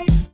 Bye.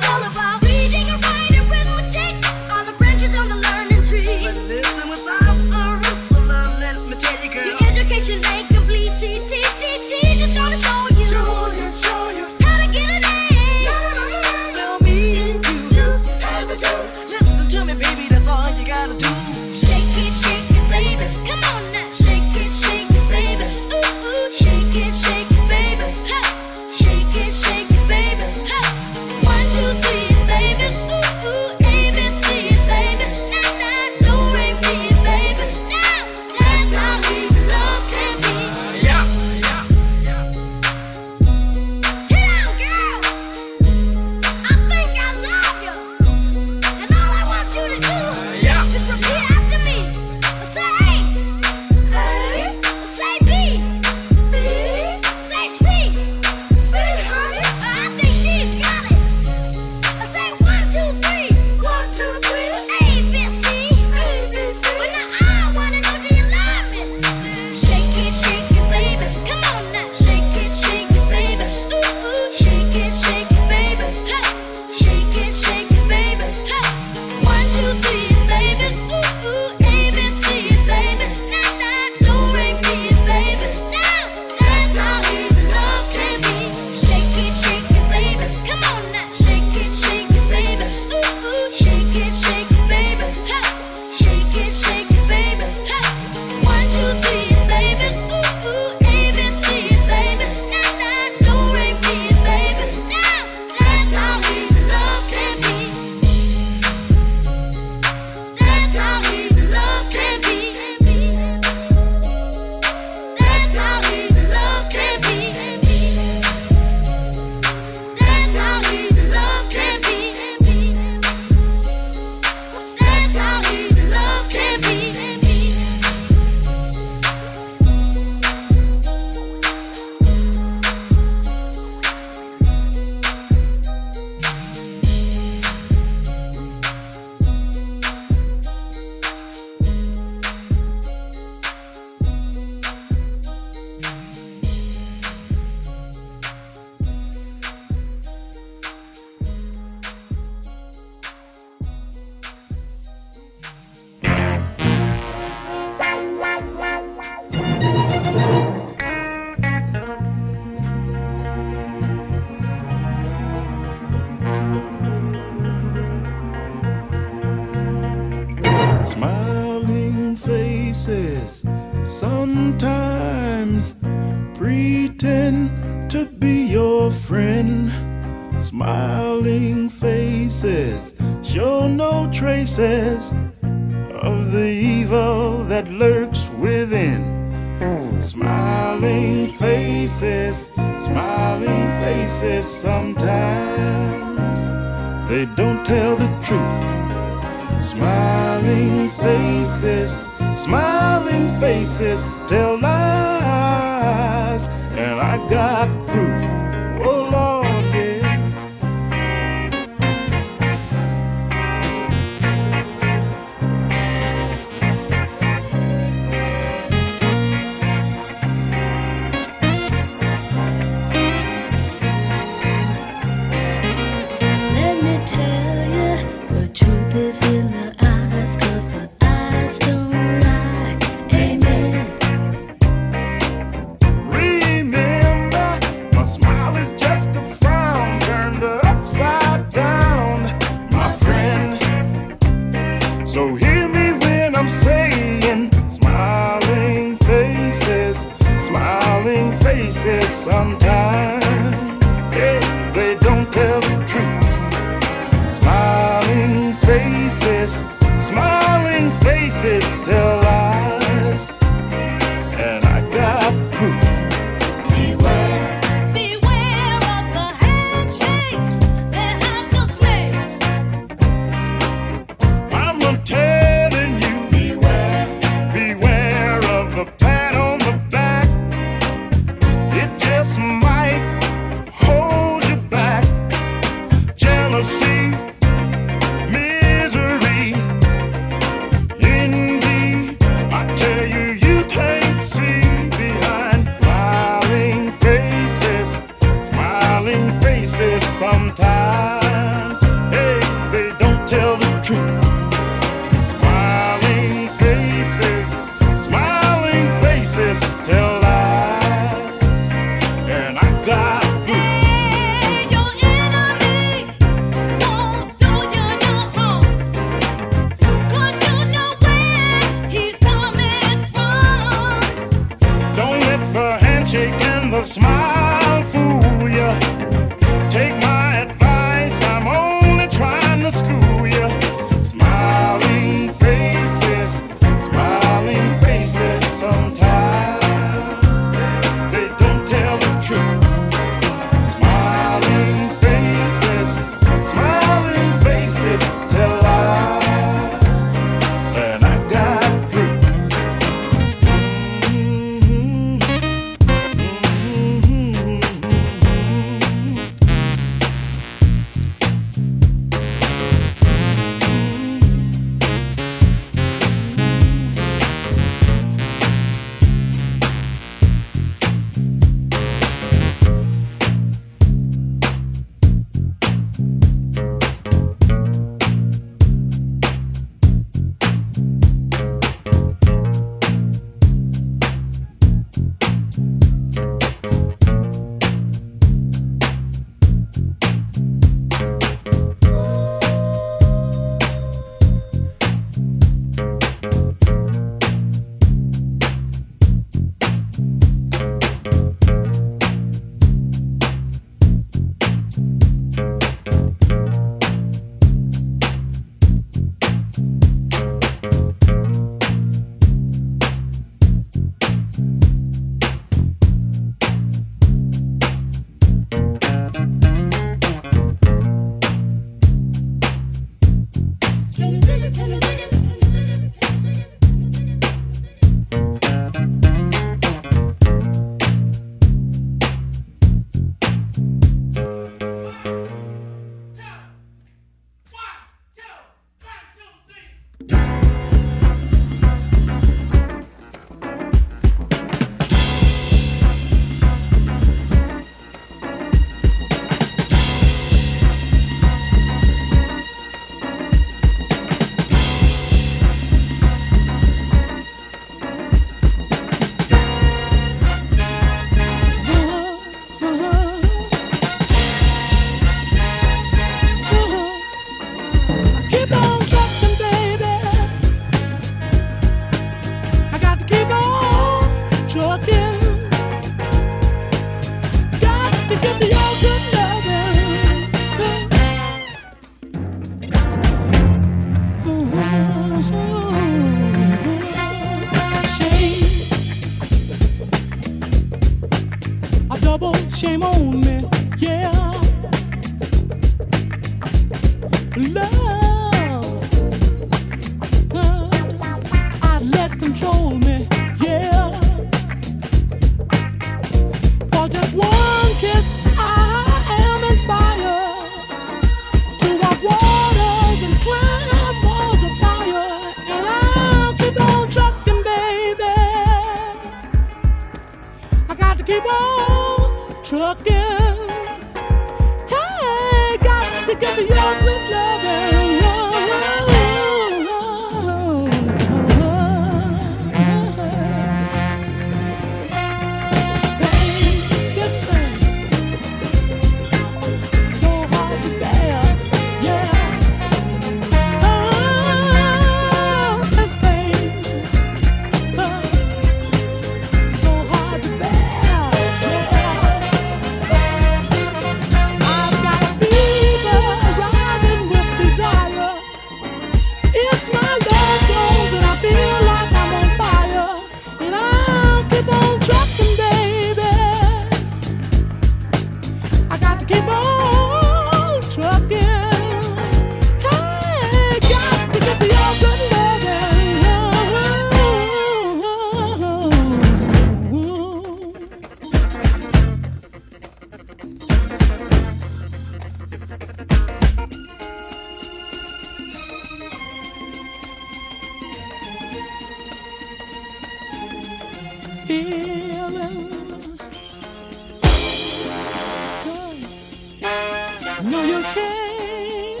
No, you can't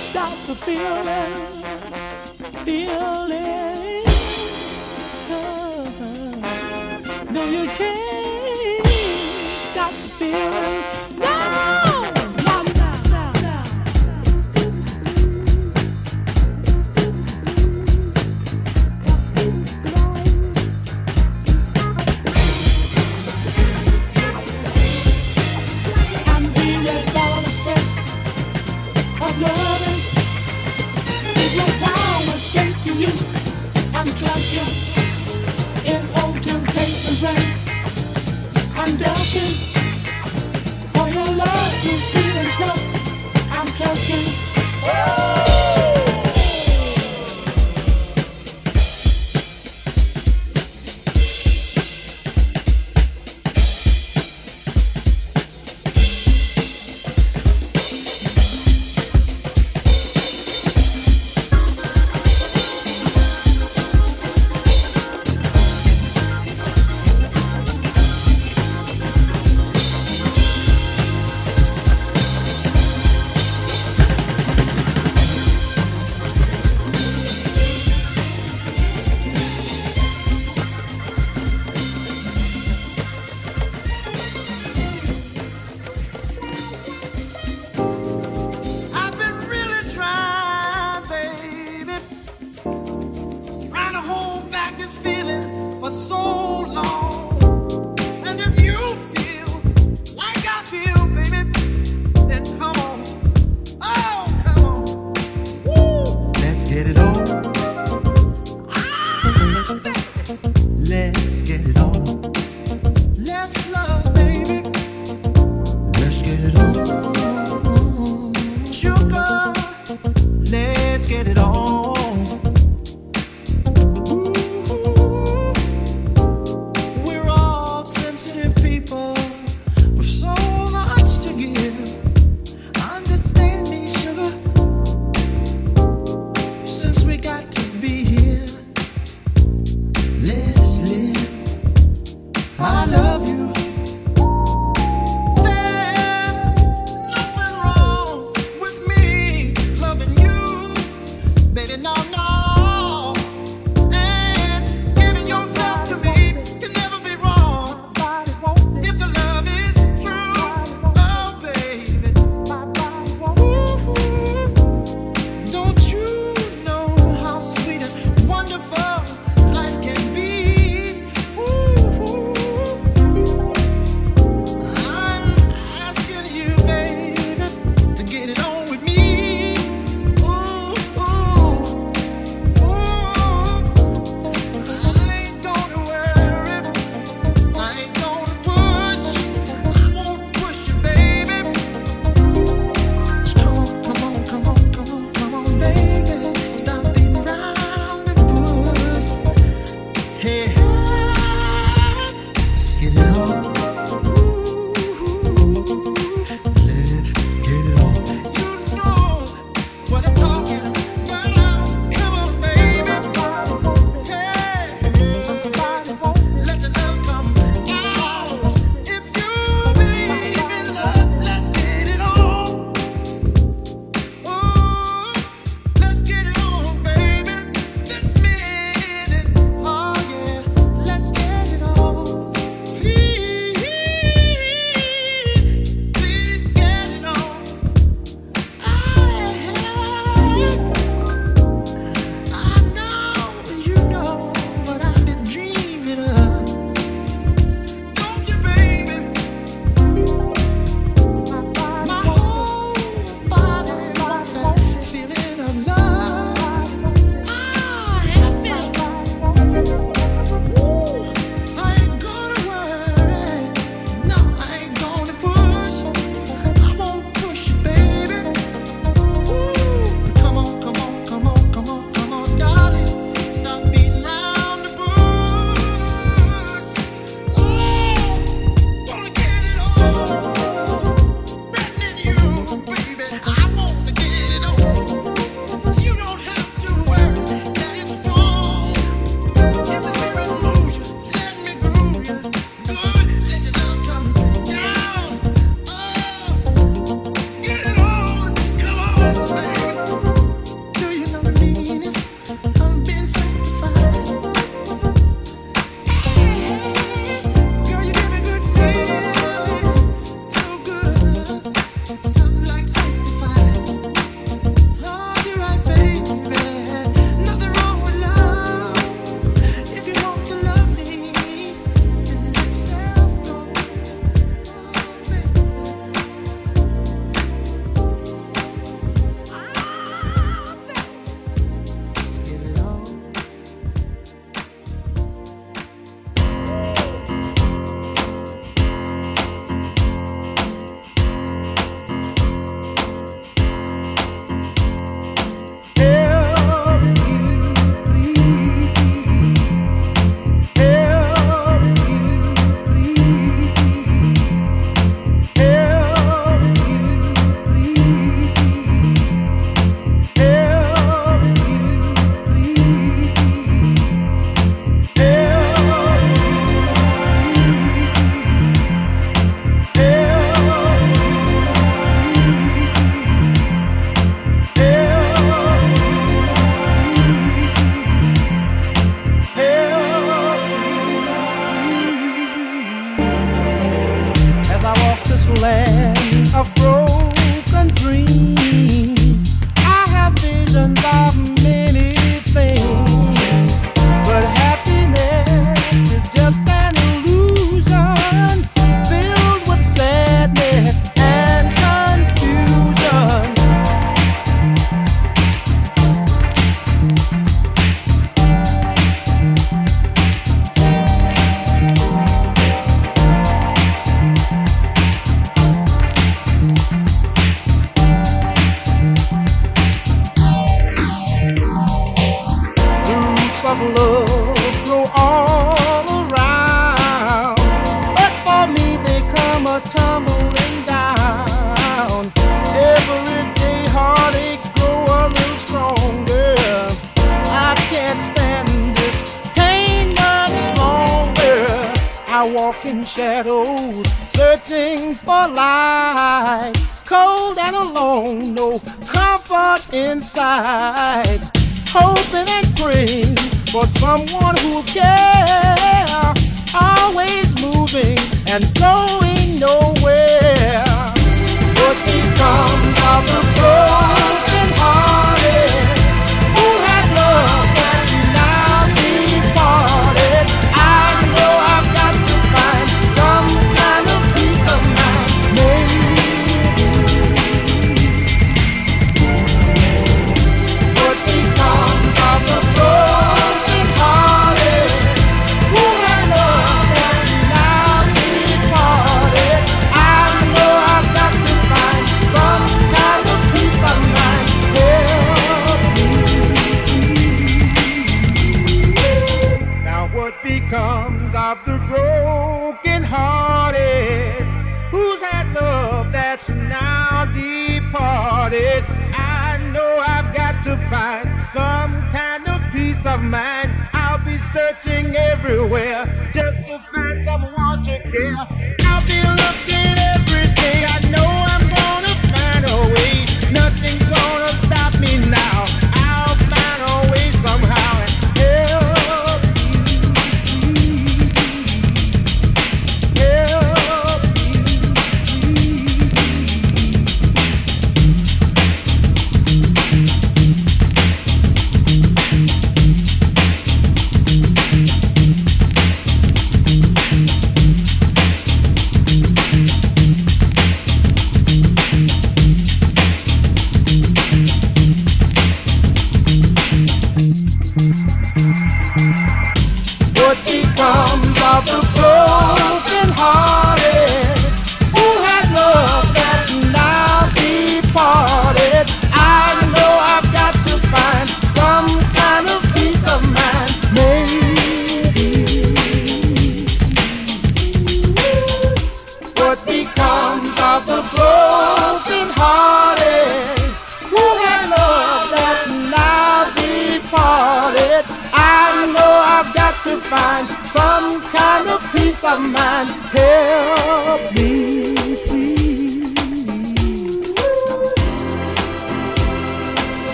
stop the feeling, feeling. Oh, no, you can't stop the feeling.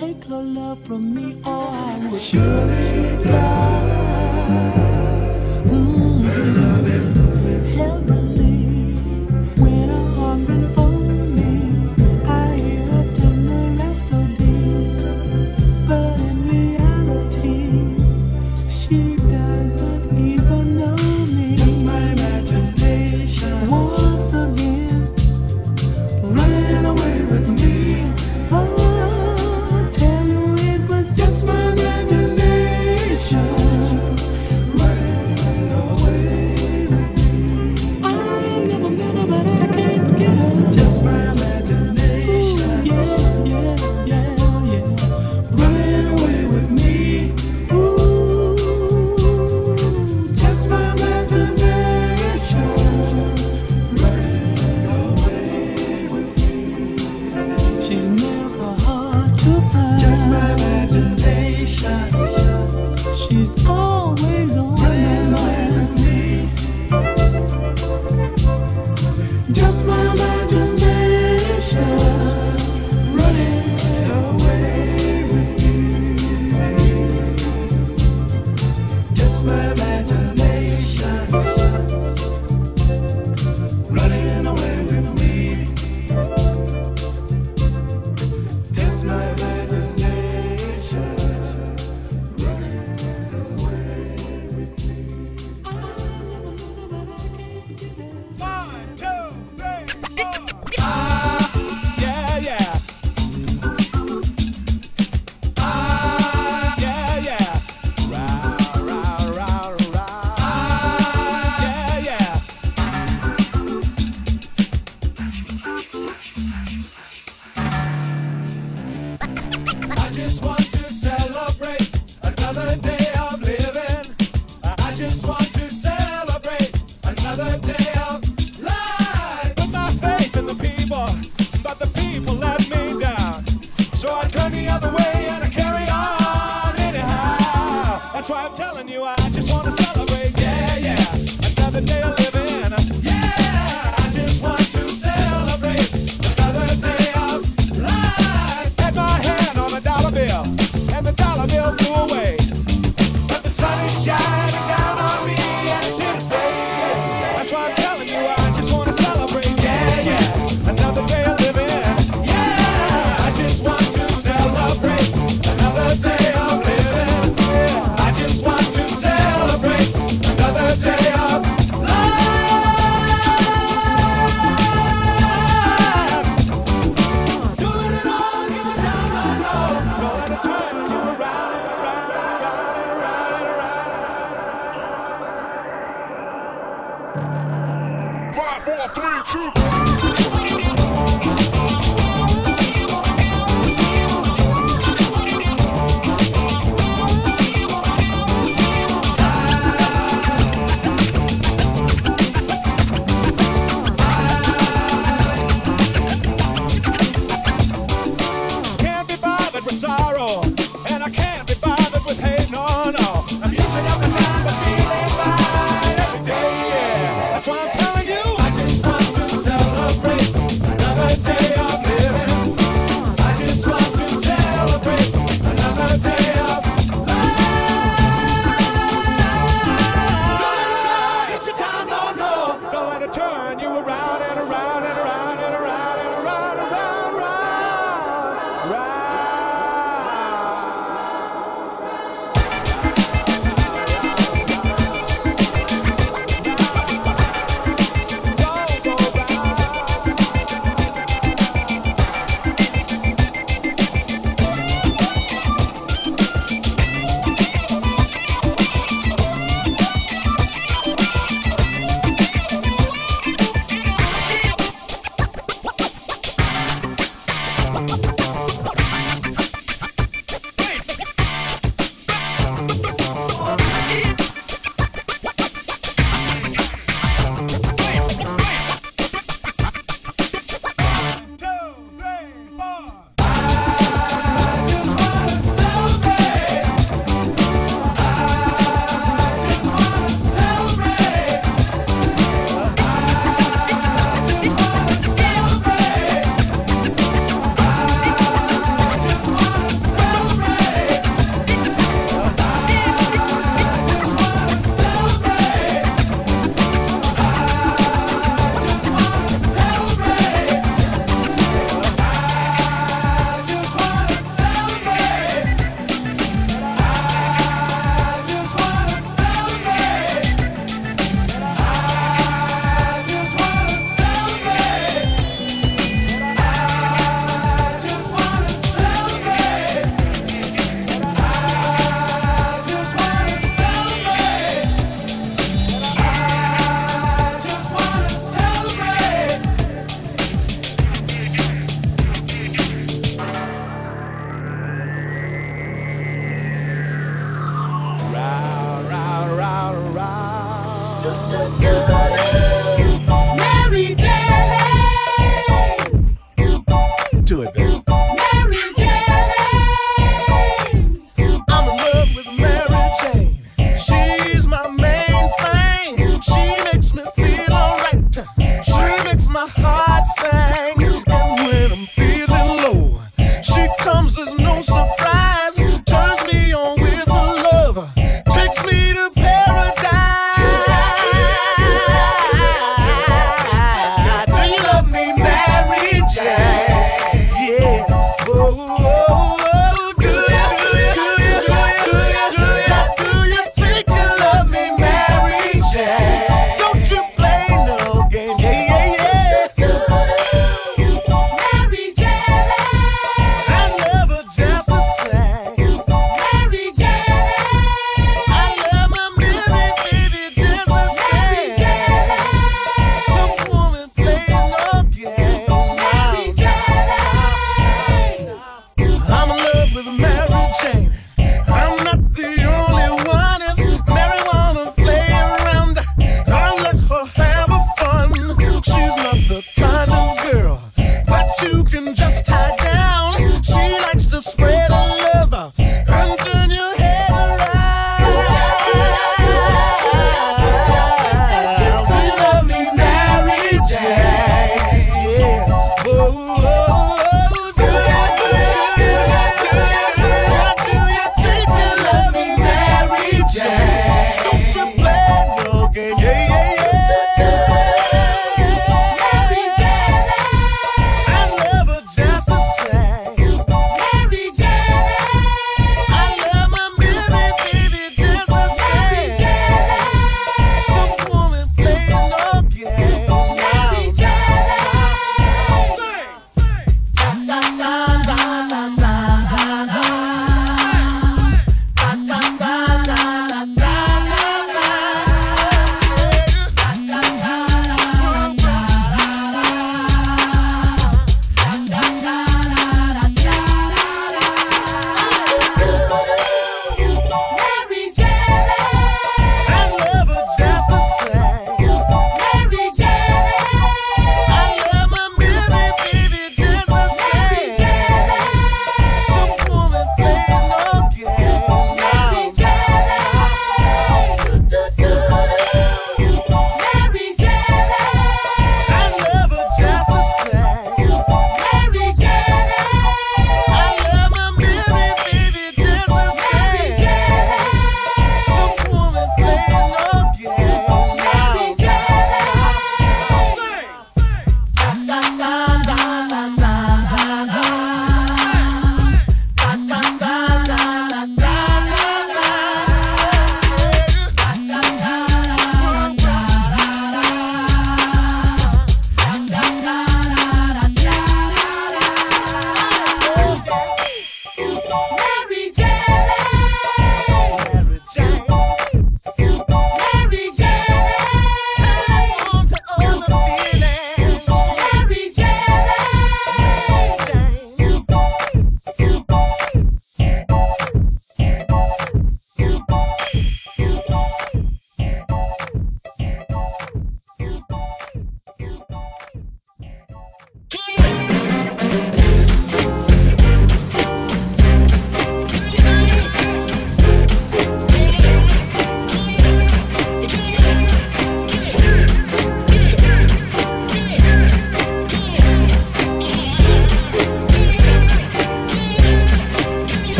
take her love from me or I would surely die.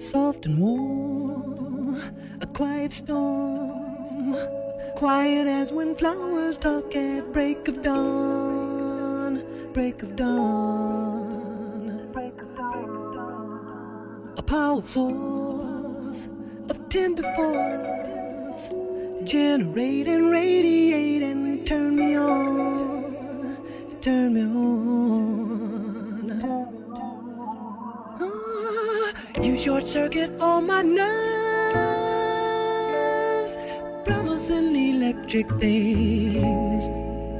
Soft and warm, a quiet storm, quiet as when flowers talk at break of dawn, break of dawn. A power source of tender force, generate and radiate and turn me on, turn me on. Short circuit all my nerves, promising electric things.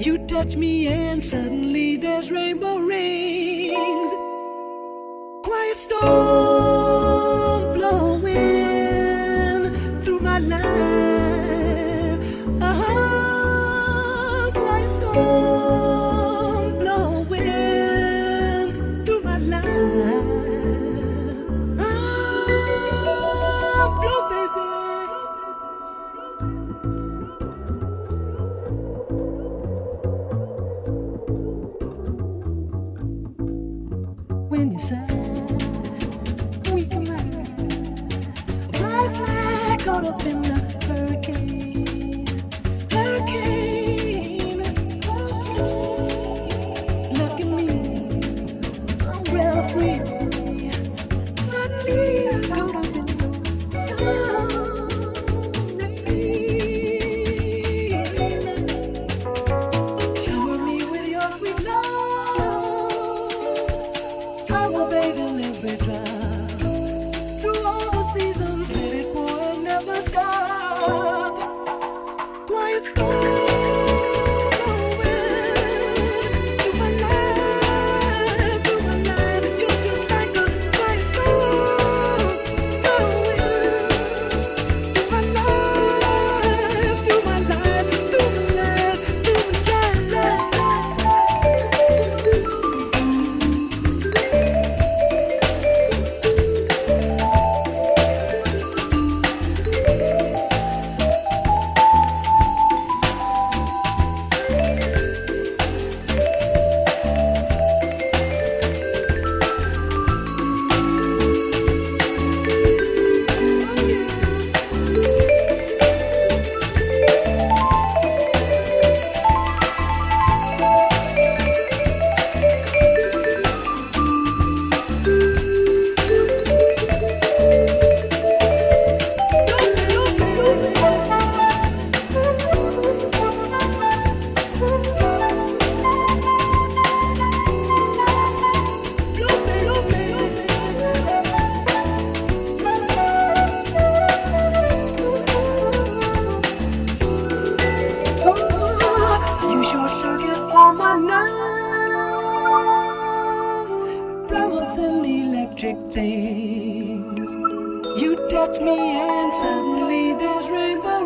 You touch me and suddenly there's rainbow rings. Quiet storm things. You touch me and suddenly there's rainbow